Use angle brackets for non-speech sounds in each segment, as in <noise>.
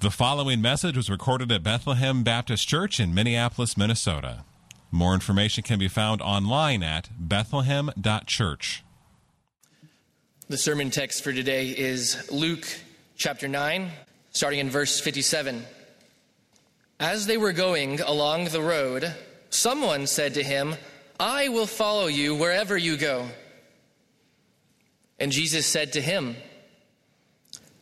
The following message was recorded at Bethlehem Baptist Church in Minneapolis, Minnesota. More information can be found online at bethlehem.church. The sermon text for today is Luke chapter 9, starting in verse 57. As they were going along the road, someone said to him, I will follow you wherever you go. And Jesus said to him,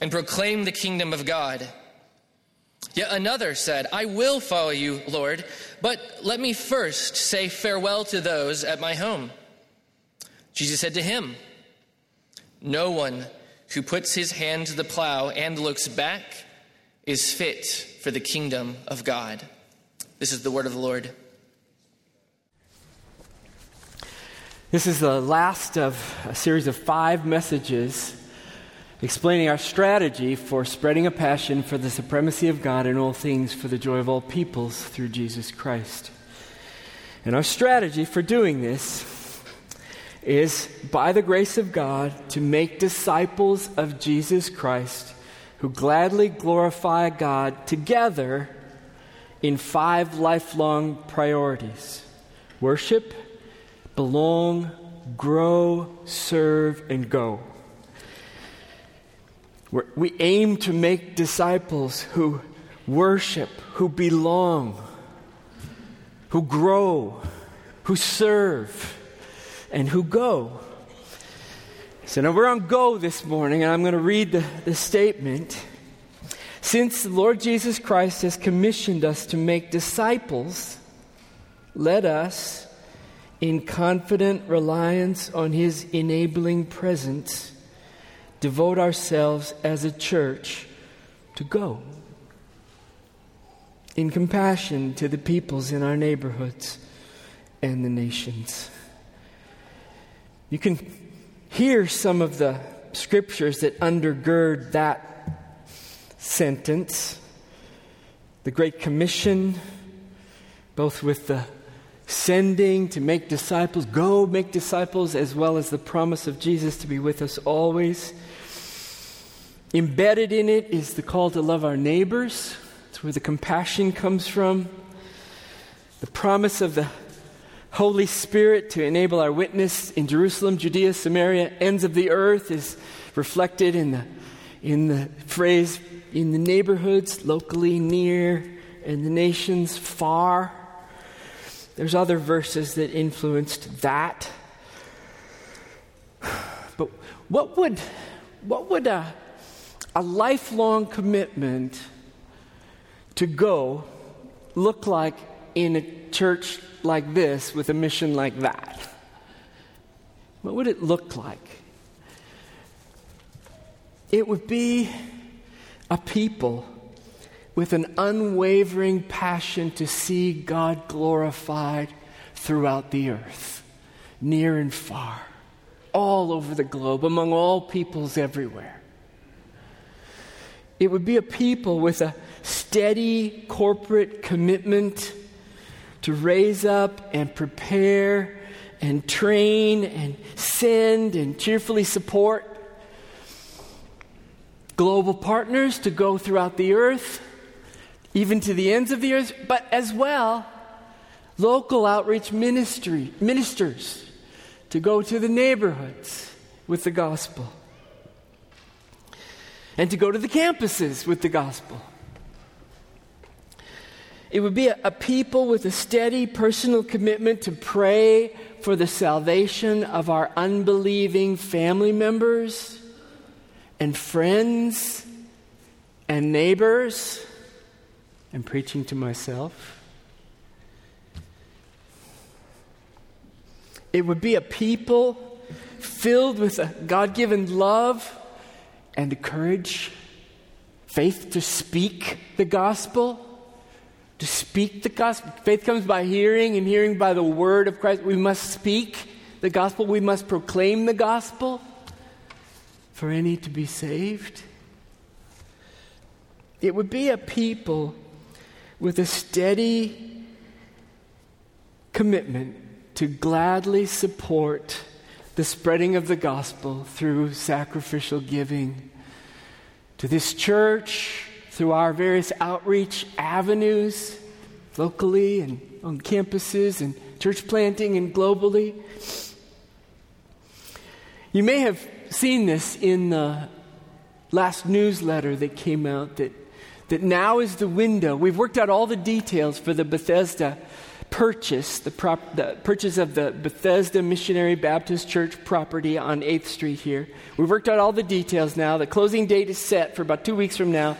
And proclaim the kingdom of God. Yet another said, I will follow you, Lord, but let me first say farewell to those at my home. Jesus said to him, No one who puts his hand to the plow and looks back is fit for the kingdom of God. This is the word of the Lord. This is the last of a series of five messages explaining our strategy for spreading a passion for the supremacy of God in all things for the joy of all peoples through Jesus Christ. And our strategy for doing this is, by the grace of God, to make disciples of Jesus Christ who gladly glorify God together in five lifelong priorities worship, belong, grow, serve, and go. We're, we aim to make disciples who worship, who belong, who grow, who serve, and who go. So now we're on go this morning, and I'm going to read the, the statement. Since the Lord Jesus Christ has commissioned us to make disciples, let us, in confident reliance on his enabling presence, devote ourselves as a church to go in compassion to the peoples in our neighborhoods and the nations. You can hear some of the scriptures that undergird that sentence. The Great Commission, both with the sending to make disciples, go make disciples, as well as the promise of Jesus to be with us always. Embedded in it is the call to love our neighbors. It's where the compassion comes from. The promise of the Holy Spirit to enable our witness in Jerusalem, Judea, Samaria, ends of the earth is reflected in the, in the phrase in the neighborhoods, locally near, and the nations far. There's other verses that influenced that. But what would, what would a, a lifelong commitment to go look like in a church like this with a mission like that? What would it look like? It would be a people with an unwavering passion to see God glorified throughout the earth, near and far, all over the globe, among all peoples everywhere. It would be a people with a steady corporate commitment to raise up and prepare and train and send and cheerfully support global partners to go throughout the earth, even to the ends of the earth, but as well local outreach ministry ministers to go to the neighborhoods with the gospel and to go to the campuses with the gospel. It would be a, a, people with a steady personal commitment to pray for the salvation of our unbelieving family members and friends and neighbors. and preaching to myself. It would be a people filled with a God given love and the courage faith to speak the gospel. To speak the gospel. Faith comes by hearing, and hearing by the word of Christ. We must speak the gospel, we must proclaim the gospel for any to be saved. It would be a people with a steady commitment to gladly support the spreading of the gospel through sacrificial giving to this church, through our various outreach avenues, locally and on campuses and church planting and globally. You may have seen this in the last newsletter that came out that, that now is the window. We've worked out all the details for the Bethesda purchase, the, prop, the purchase of the Bethesda Missionary Baptist Church property on 8th Street here. We've worked out all the details now. The closing date is set for about two weeks from now.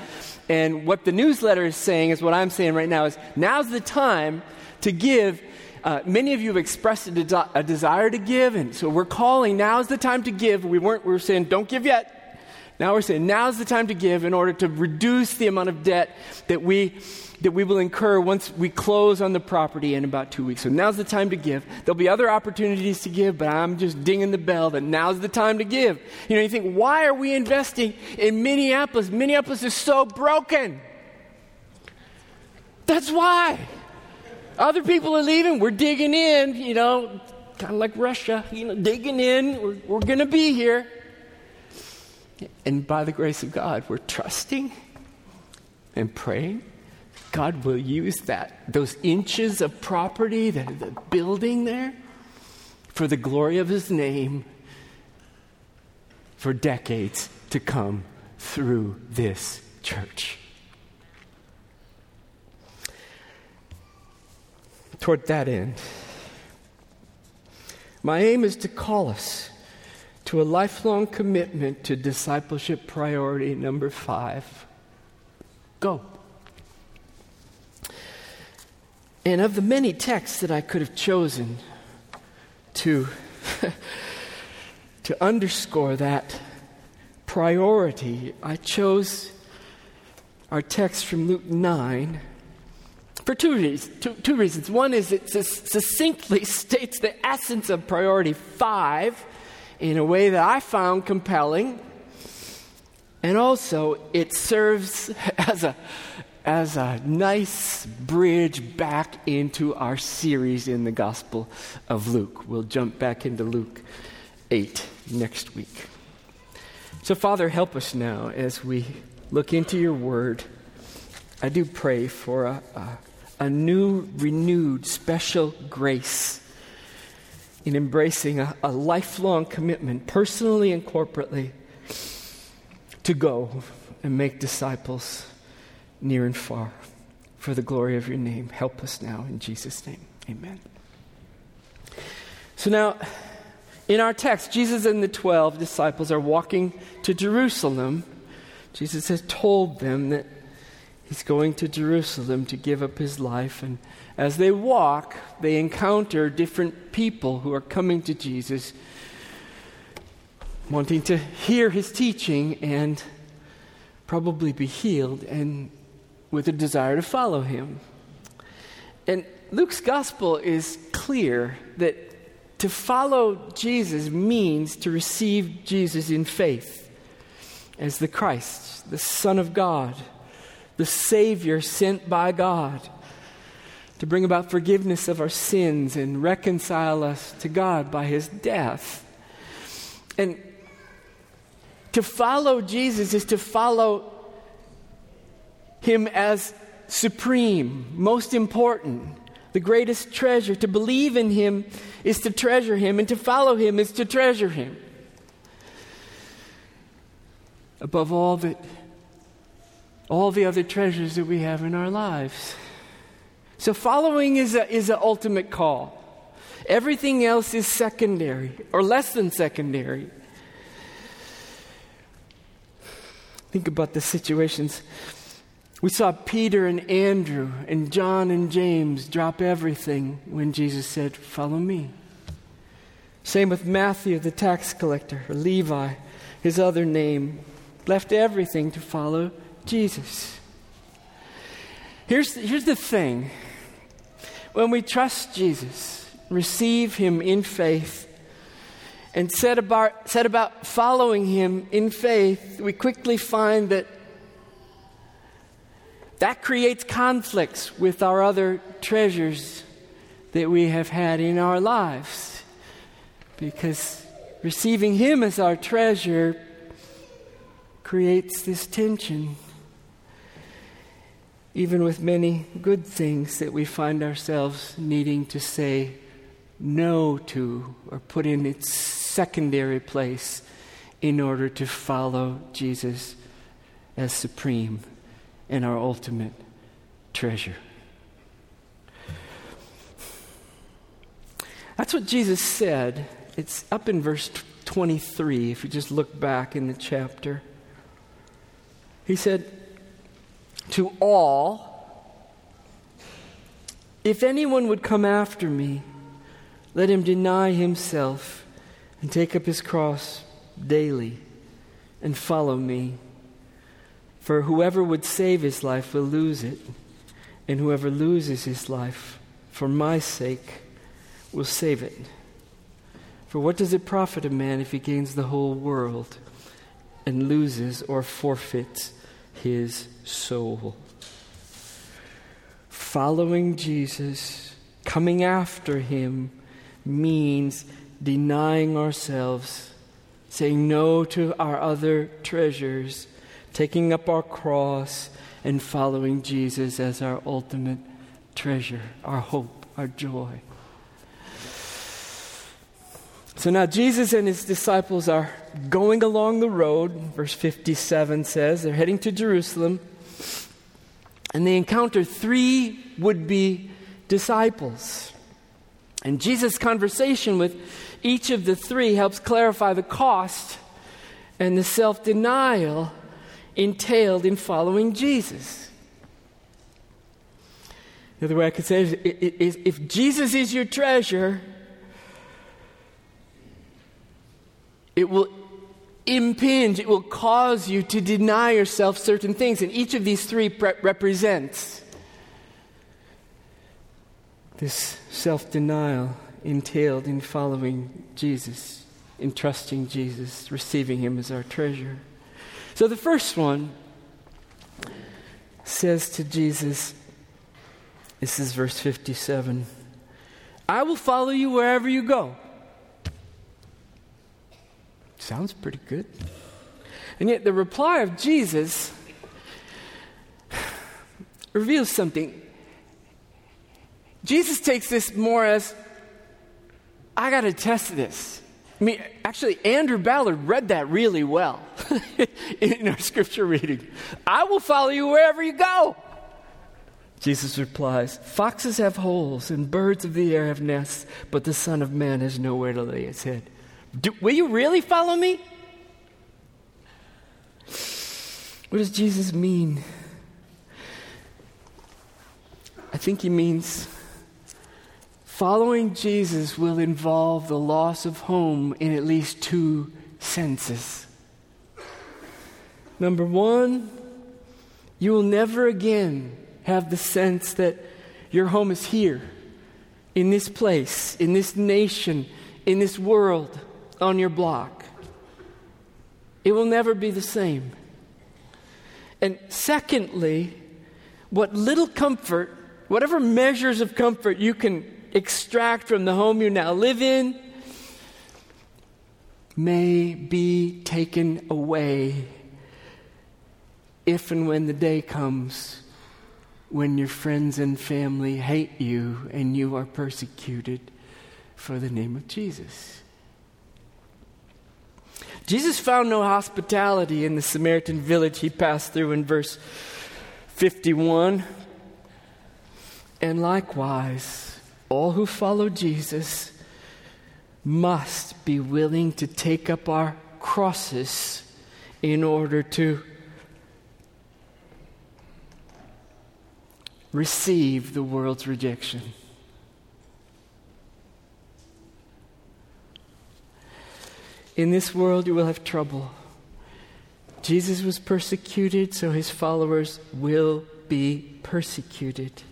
And what the newsletter is saying is what I'm saying right now is now's the time to give uh, many of you have expressed a, a, desire to give, and so we're calling. Now's the time to give. We weren't. We were saying, don't give yet. Now we're saying now's the time to give in order to reduce the amount of debt that we that we will incur once we close on the property in about two weeks. So now's the time to give. There'll be other opportunities to give, but I'm just dinging the bell that now's the time to give. You know, you think, why are we investing in Minneapolis? Minneapolis is so broken. That's why. Other people are leaving. We're digging in, you know, kind of like Russia, you know, digging in. We're, we're going to be here. And by the grace of God, we're trusting and praying. God will use that, those inches of property, the, the building there, for the glory of His name for decades to come through this church. toward that end. My aim is to call us to a lifelong commitment to discipleship priority number five go. And of the many texts that I could have chosen to, <laughs> to underscore that priority, I chose our text from Luke 9 for two reasons. Two, two reasons. One is it succinctly <laughs> states the essence of priority five in a way that I found compelling. And also, it serves <laughs> as a, as a nice bridge back into our series in the Gospel of Luke. We'll jump back into Luke 8 next week. So, Father, help us now as we look into your word. I do pray for a, a a new, renewed, special grace in embracing a, a lifelong commitment, personally and corporately, to go and make disciples near and far for the glory of your name. Help us now in Jesus' name. Amen. So now, in our text, Jesus and the 12 disciples are walking to Jerusalem. Jesus has told them that He's going to Jerusalem to give up his life. And as they walk, they encounter different people who are coming to Jesus, wanting to hear his teaching and probably be healed, and with a desire to follow him. And Luke's gospel is clear that to follow Jesus means to receive Jesus in faith as the Christ, the Son of God the Savior sent by God to bring about forgiveness of our sins and reconcile us to God by his death. And to follow Jesus is to follow him as supreme, most important, the greatest treasure. To believe in him is to treasure him, and to follow him is to treasure him. Above all that all the other treasures that we have in our lives. So, following is an is a ultimate call. Everything else is secondary or less than secondary. Think about the situations. We saw Peter and Andrew and John and James drop everything when Jesus said, Follow me. Same with Matthew, the tax collector, or Levi, his other name, left everything to follow Jesus. Here's, here's the thing when we trust Jesus, receive Him in faith, and set about, set about following Him in faith, we quickly find that that creates conflicts with our other treasures that we have had in our lives. Because receiving Him as our treasure creates this tension. Even with many good things that we find ourselves needing to say no to or put in its secondary place in order to follow Jesus as supreme and our ultimate treasure. That's what Jesus said. It's up in verse 23, if you just look back in the chapter. He said, To all, if anyone would come after me, let him deny himself and take up his cross daily and follow me. For whoever would save his life will lose it, and whoever loses his life for my sake will save it. For what does it profit a man if he gains the whole world and loses or forfeits his soul? Following Jesus, coming after him, means denying ourselves, saying no to our other treasures taking up our cross and following Jesus as our ultimate treasure, our hope, our joy. So now Jesus and his disciples are going along the road, verse 57 says. They're heading to Jerusalem, and they encounter three would be disciples. And Jesus' conversation with each of the three helps clarify the cost and the self denial entailed in following Jesus. The other way I could say it is if Jesus is your treasure, it will impinge, it will cause you to deny yourself certain things. And each of these three pre- represents this self denial entailed in following Jesus, in trusting Jesus, receiving Him as our treasure. So the first one says to Jesus, this is verse 57 I will follow you wherever you go. Sounds pretty good. And yet, the reply of Jesus <sighs> reveals something. Jesus takes this more as I got to test this. I mean, actually, Andrew Ballard read that really well <laughs> in our scripture reading. I will follow you wherever you go. Jesus replies, Foxes have holes and birds of the air have nests, but the Son of Man has nowhere to lay his head. Do, will you really follow me? What does Jesus mean? I think he means Following Jesus will involve the loss of home in at least two senses. Number one, you will never again have the sense that your home is here, in this place, in this nation, in this world, on your block. It will never be the same. And secondly, what little comfort, whatever measures of comfort you can extract from the home you now live in may be taken away if and when the day comes when your friends and family hate you and you are persecuted for the name of Jesus. Jesus found no hospitality in the Samaritan village he passed through in verse 51. And likewise, all who follow Jesus must be willing to take up our crosses in order to receive the world's rejection. In this world, you will have trouble. Jesus was persecuted, so his followers will be persecuted.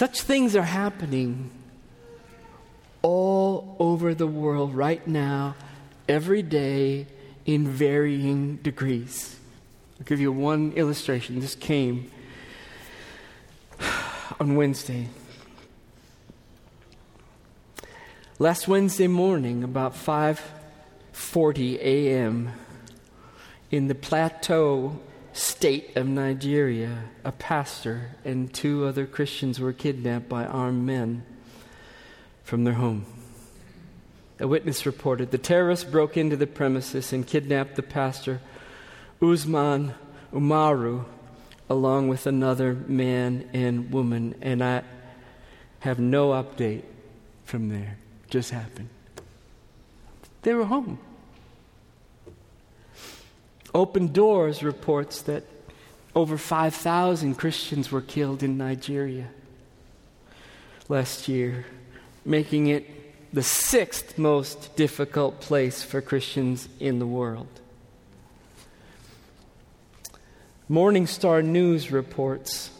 Such things are happening all over the world right now, every day, in varying degrees. I'll give you one illustration. This came <sighs> on Wednesday. Last Wednesday morning, about 5:40 a.m., in the Plateau state of Nigeria, a pastor and two other Christians were kidnapped by armed men from their home. A witness reported the terrorists broke into the premises and kidnapped the pastor, Usman Umaru, along with another man and woman. And I have no update from there. Just happened. They were home. Open Doors reports that over 5,000 Christians were killed in Nigeria last year, making it the sixth most difficult place for Christians in the world. Morning Star News reports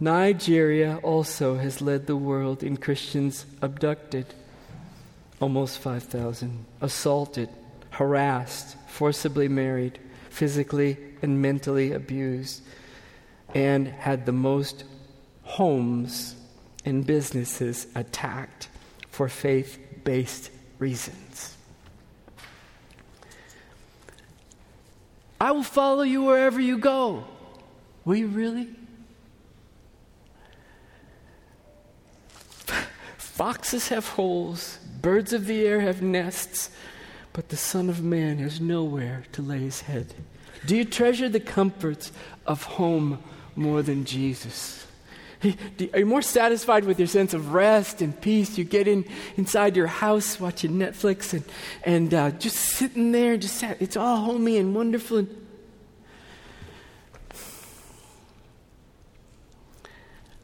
Nigeria also has led the world in Christians abducted, almost 5,000, assaulted, harassed, forcibly married, physically and mentally abused, and had the most homes and businesses attacked for faith based reasons. I will follow you wherever you go. Will you really? <laughs> Foxes have holes, birds of the air have nests, but the Son of Man has nowhere to lay his head. Do you treasure the comforts of home more than Jesus? Are you more satisfied with your sense of rest and peace? You get in inside your house watching Netflix and, and uh, just sitting there, just sat, it's all homey and wonderful. And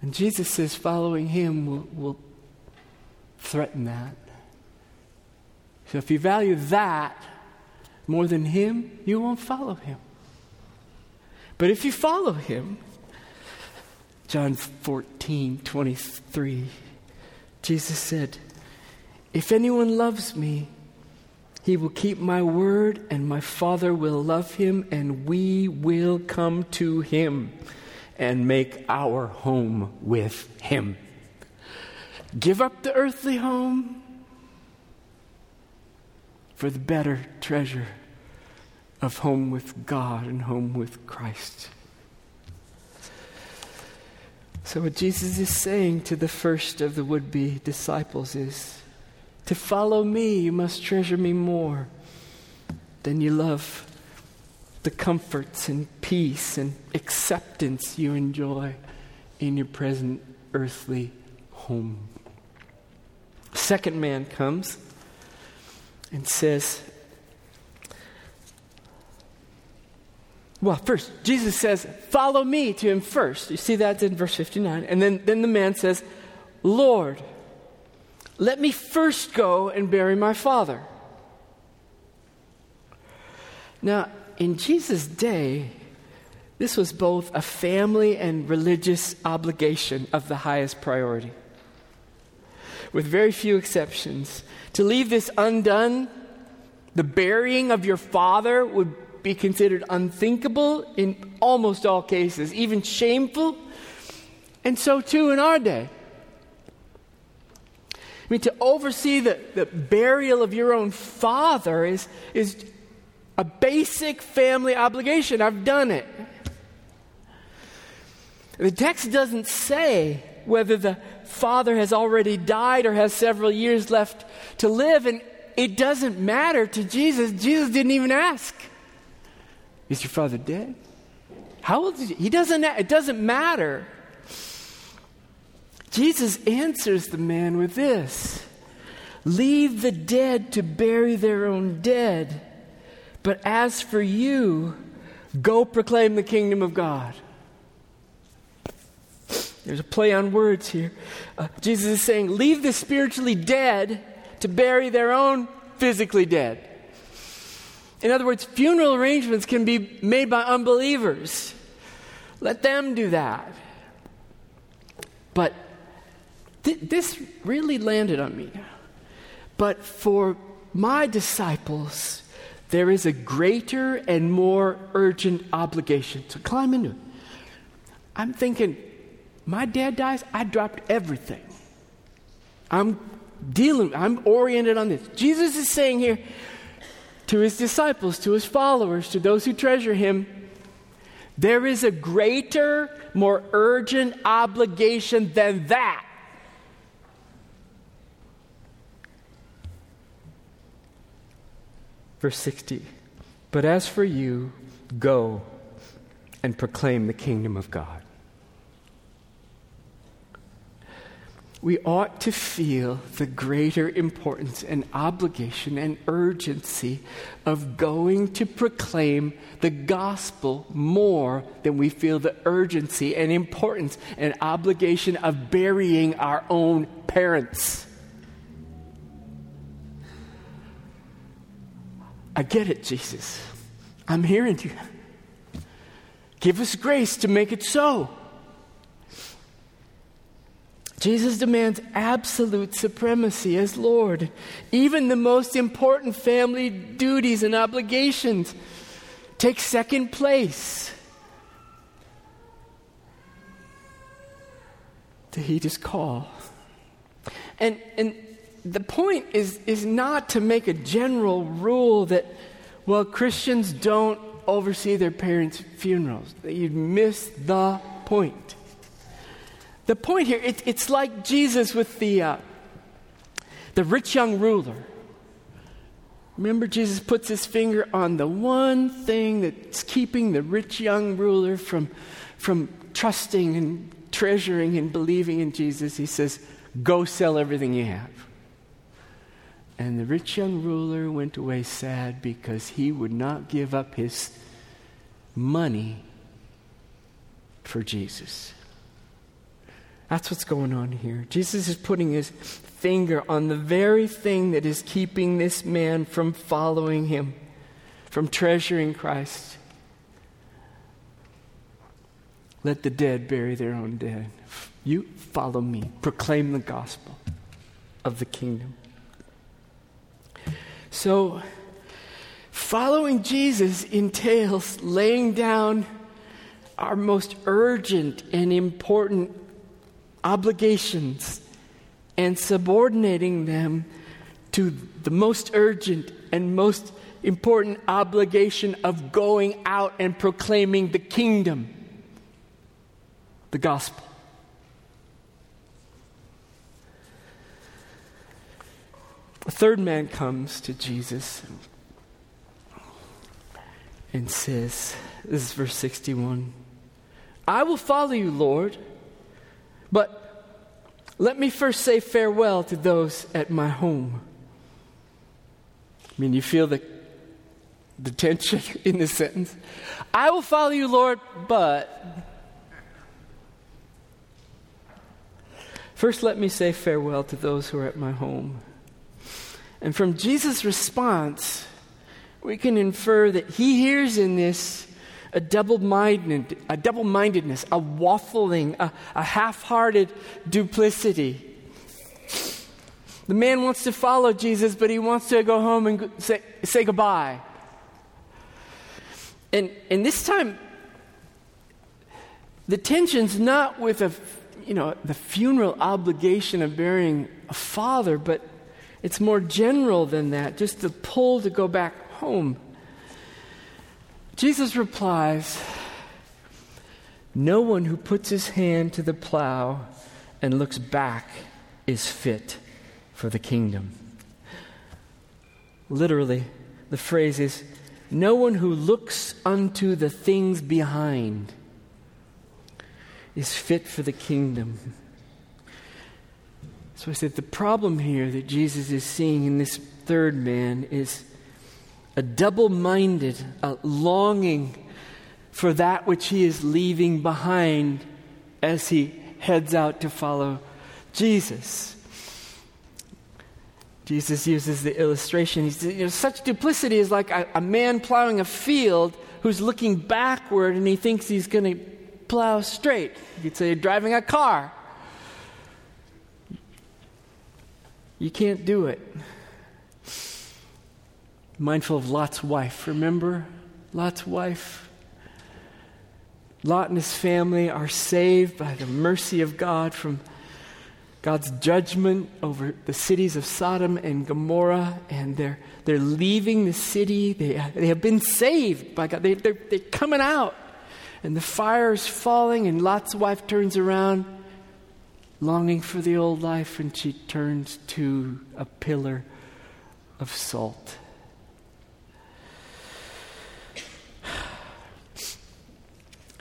And Jesus says following him will, will threaten that. So if you value that more than him, you won't follow him. But if you follow him, John 14, 23, Jesus said, If anyone loves me, he will keep my word, and my Father will love him, and we will come to him and make our home with him. Give up the earthly home for the better treasure of home with God and home with Christ. So, what Jesus is saying to the first of the would be disciples is to follow me, you must treasure me more than you love the comforts and peace and acceptance you enjoy in your present earthly home. Second man comes and says, Well, first, Jesus says, Follow me to him first. You see that in verse 59. And then, then the man says, Lord, let me first go and bury my father. Now, in Jesus' day, this was both a family and religious obligation of the highest priority. With very few exceptions. To leave this undone, the burying of your father would be considered unthinkable in almost all cases, even shameful, and so too in our day. I mean, to oversee the, the burial of your own father is, is a basic family obligation. I've done it. The text doesn't say whether the father has already died or has several years left to live, and it doesn't matter to Jesus. Jesus didn't even ask. Is your father dead? How old is he? He doesn't, it doesn't matter. Jesus answers the man with this Leave the dead to bury their own dead. But as for you, go proclaim the kingdom of God. There's a play on words here. Uh, Jesus is saying, Leave the spiritually dead to bury their own physically dead. In other words, funeral arrangements can be made by unbelievers. Let them do that. But th- this really landed on me. But for my disciples, there is a greater and more urgent obligation. So climb into it. I'm thinking, my dad dies, I dropped everything. I'm dealing, I'm oriented on this. Jesus is saying here to his disciples, to his followers, to those who treasure him, there is a greater, more urgent obligation than that. Verse 60 But as for you, go and proclaim the kingdom of God. We ought to feel the greater importance and obligation and urgency of going to proclaim the gospel more than we feel the urgency and importance and obligation of burying our own parents. I get it, Jesus. I'm hearing you. Give us grace to make it so. Jesus demands absolute supremacy as Lord. Even the most important family duties and obligations take second place to heed his call. And, and the point is, is not to make a general rule that, well, Christians don't oversee their parents' funerals. That You miss the point. The point here, it, it's like Jesus with the, uh, the rich young ruler. Remember, Jesus puts his finger on the one thing that's keeping the rich young ruler from, from trusting and treasuring and believing in Jesus. He says, Go sell everything you have. And the rich young ruler went away sad because he would not give up his money for Jesus. That's what's going on here. Jesus is putting his finger on the very thing that is keeping this man from following him, from treasuring Christ. Let the dead bury their own dead. You follow me. Proclaim the gospel of the kingdom. So, following Jesus entails laying down our most urgent and important obligations and subordinating them to the most urgent and most important obligation of going out and proclaiming the kingdom, the gospel. A third man comes to Jesus and says, This is verse 61 I will follow you, Lord but let me first say farewell to those at my home. I mean, you feel the, the tension <laughs> in this sentence. I will follow you, Lord, but. First, let me say farewell to those who are at my home. And from Jesus' response, we can infer that he hears in this a double-minded, a double-mindedness, a waffling, a, a half-hearted duplicity. The man wants to follow Jesus, but he wants to go home and say, say goodbye. And, and this time, the tension's not with a, you know, the funeral obligation of burying a father, but it's more general than that, just the pull to go back home. Jesus replies, No one who puts his hand to the plow and looks back is fit for the kingdom. Literally, the phrase is, No one who looks unto the things behind is fit for the kingdom. So I said the problem here that Jesus is seeing in this third man is a double minded longing for that which he is leaving behind as he heads out to follow Jesus. Jesus uses the illustration. He says, you know, such duplicity is like a, a man plowing a field who's looking backward and he thinks he's going to plow straight. You could say driving a car. You can't do it. Mindful of Lot's wife. Remember Lot's wife? Lot and his family are saved by the mercy of God from God's judgment over the cities of Sodom and Gomorrah, and they're, they're leaving the city. They, they have been saved by God. They, they're, they're coming out, and the fire is falling, and Lot's wife turns around, longing for the old life, and she turns to a pillar of salt.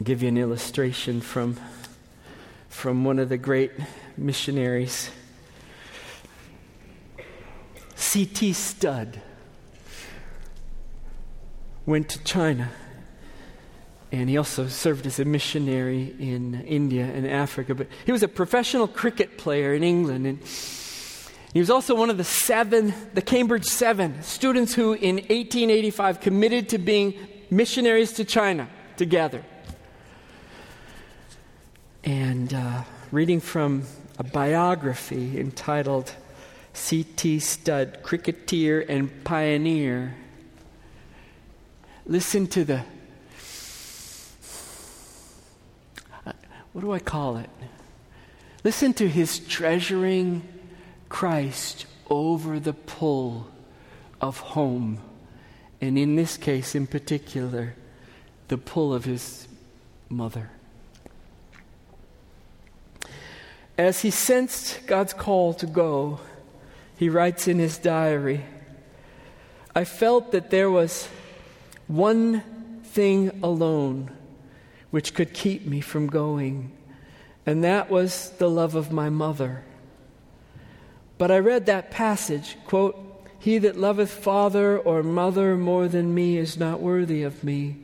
Give you an illustration from, from one of the great missionaries. C.T. Studd went to China, and he also served as a missionary in India and Africa. But he was a professional cricket player in England, and he was also one of the seven, the Cambridge Seven students who, in 1885, committed to being missionaries to China together. And uh, reading from a biography entitled C.T. Studd, Cricketer and Pioneer. Listen to the, what do I call it? Listen to his treasuring Christ over the pull of home. And in this case, in particular, the pull of his mother. As he sensed God's call to go, he writes in his diary I felt that there was one thing alone which could keep me from going, and that was the love of my mother. But I read that passage, quote, He that loveth father or mother more than me is not worthy of me.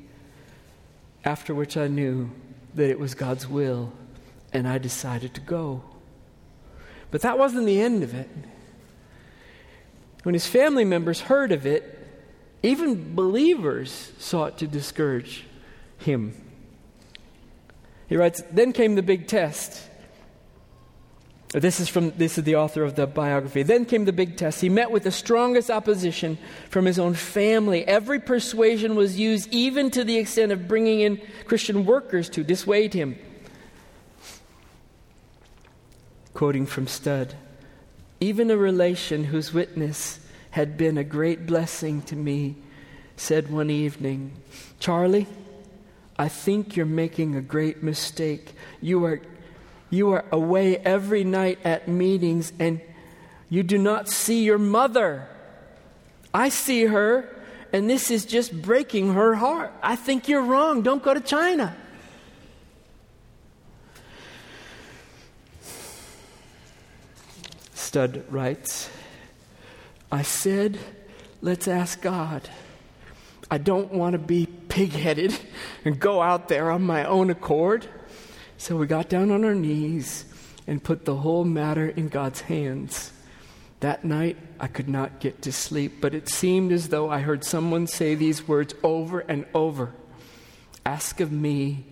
After which I knew that it was God's will and I decided to go. But that wasn't the end of it. When his family members heard of it, even believers sought to discourage him. He writes, Then came the big test. This is from this is the author of the biography. Then came the big test. He met with the strongest opposition from his own family. Every persuasion was used, even to the extent of bringing in Christian workers to dissuade him quoting from Studd, Even a relation whose witness had been a great blessing to me said one evening, Charlie, I think you're making a great mistake. You are, you are away every night at meetings and you do not see your mother. I see her, and this is just breaking her heart. I think you're wrong. Don't go to China. Studd writes I said, let's ask God. I don't want to be pig headed and go out there on my own accord. So we got down on our knees and put the whole matter in God's hands. That night, I could not get to sleep, but it seemed as though I heard someone say these words over and over Ask of me,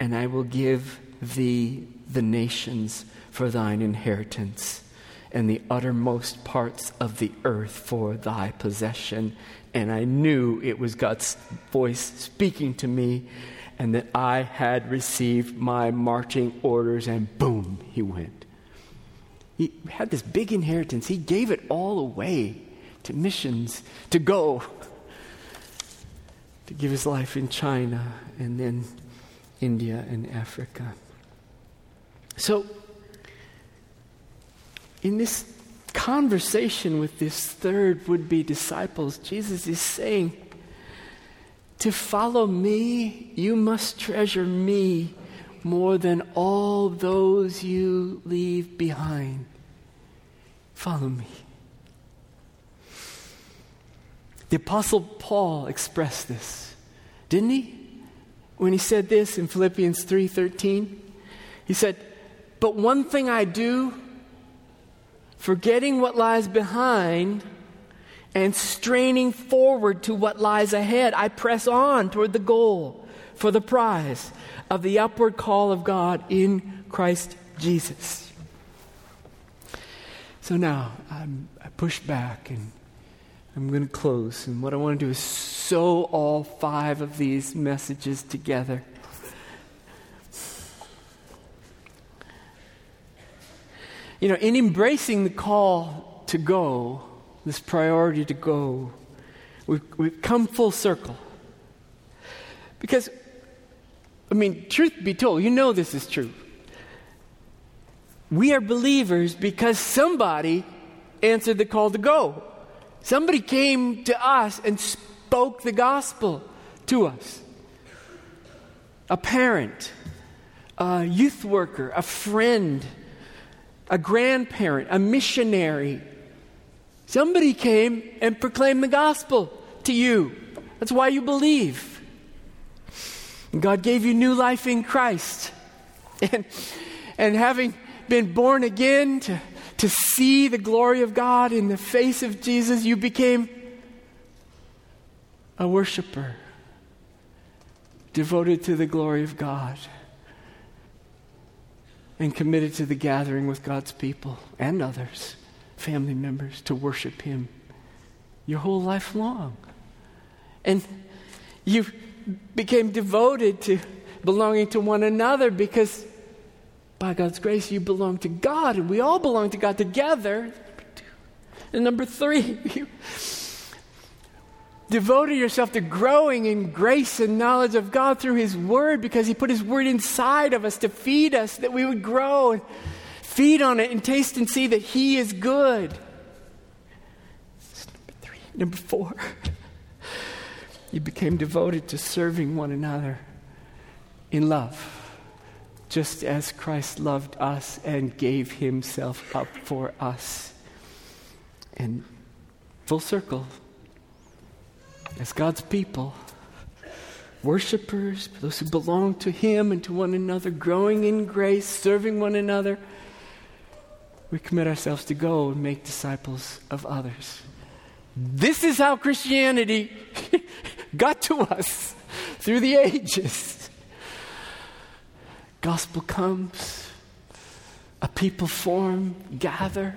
and I will give thee the nations for thine inheritance and the uttermost parts of the earth for thy possession. And I knew it was God's voice speaking to me, and that I had received my marching orders, and boom, he went. He had this big inheritance. He gave it all away to missions, to go, to give his life in China, and then India and Africa. So, in this conversation with this third would be disciples, Jesus is saying, To follow me, you must treasure me more than all those you leave behind. Follow me. The Apostle Paul expressed this, didn't he? When he said this in Philippians 3:13, he said, "But one thing I do, forgetting what lies behind and straining forward to what lies ahead, I press on toward the goal for the prize of the upward call of God in Christ Jesus. So now I'm, I push back and I'm going to close. And what I want to do is sew all five of these messages together. You know, in embracing the call to go, this priority to go, we've, we've come full circle. Because, I mean, truth be told, you know this is true. We are believers because somebody answered the call to go. Somebody came to us and spoke the gospel to us. A parent, a youth worker, a friend, a grandparent, a missionary, Somebody came and proclaimed the gospel to you. That's why you believe. And God gave you new life in Christ. <laughs> And, and having been born again to, to see the glory of God in the face of Jesus, you became a worshiper, devoted to the glory of God, and committed to the gathering with God's people and others family members to worship Him your whole life long. And you became devoted to belonging to one another because by God's grace you belong to God and we all belong to God together. <laughs> And number three, you devoted yourself to growing in grace and knowledge of God through His Word because He put His Word inside of us to feed us that we would grow. And Feed on it and taste and see that He is good. number three. Number four, <laughs> you became devoted to serving one another in love, just as Christ loved us and gave Himself up for us. And full circle, as God's people, worshipers, those who belong to Him and to one another, growing in grace, serving one another we commit ourselves to go and make disciples of others. This is how Christianity <laughs> got to us through the ages. Gospel comes, a people form, gather,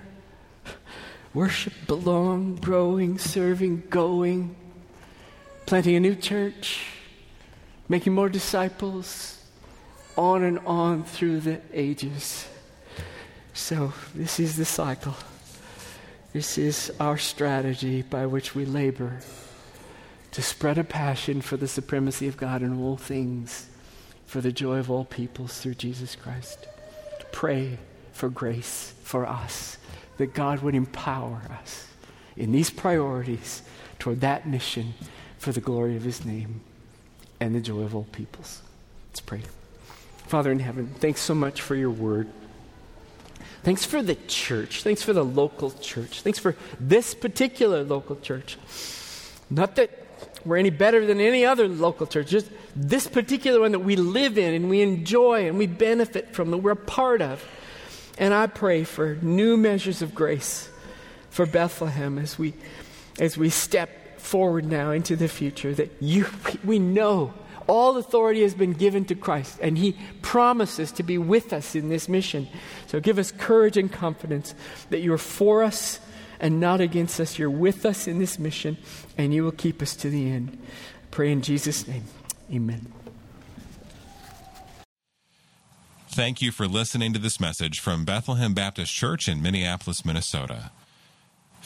worship, belong, growing, serving, going, planting a new church, making more disciples, on and on through the ages. So, this is the cycle. This is our strategy by which we labor to spread a passion for the supremacy of God in all things, for the joy of all peoples through Jesus Christ. Pray for grace for us, that God would empower us in these priorities toward that mission for the glory of His name and the joy of all peoples. Let's pray. Father in heaven, thanks so much for your word. Thanks for the church. Thanks for the local church. Thanks for this particular local church. Not that we're any better than any other local church, just this particular one that we live in and we enjoy and we benefit from, that we're a part of. And I pray for new measures of grace for Bethlehem as we, as we step forward now into the future, that you, we know all authority has been given to Christ, and He promises to be with us in this mission. So give us courage and confidence that you are for us and not against us. You're with us in this mission, and you will keep us to the end. pray in Jesus' name. Amen. Thank you for listening to this message from Bethlehem Baptist Church in Minneapolis, Minnesota.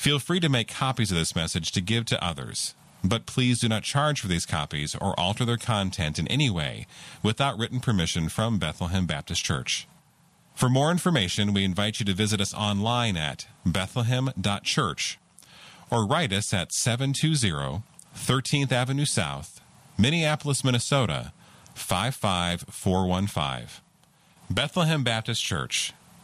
Feel free to make copies of this message to give to others. But please do not charge for these copies or alter their content in any way without written permission from Bethlehem Baptist Church. For more information, we invite you to visit us online at bethlehem.church or write us at 720 13th Avenue South, Minneapolis, Minnesota 55415. Bethlehem Baptist Church,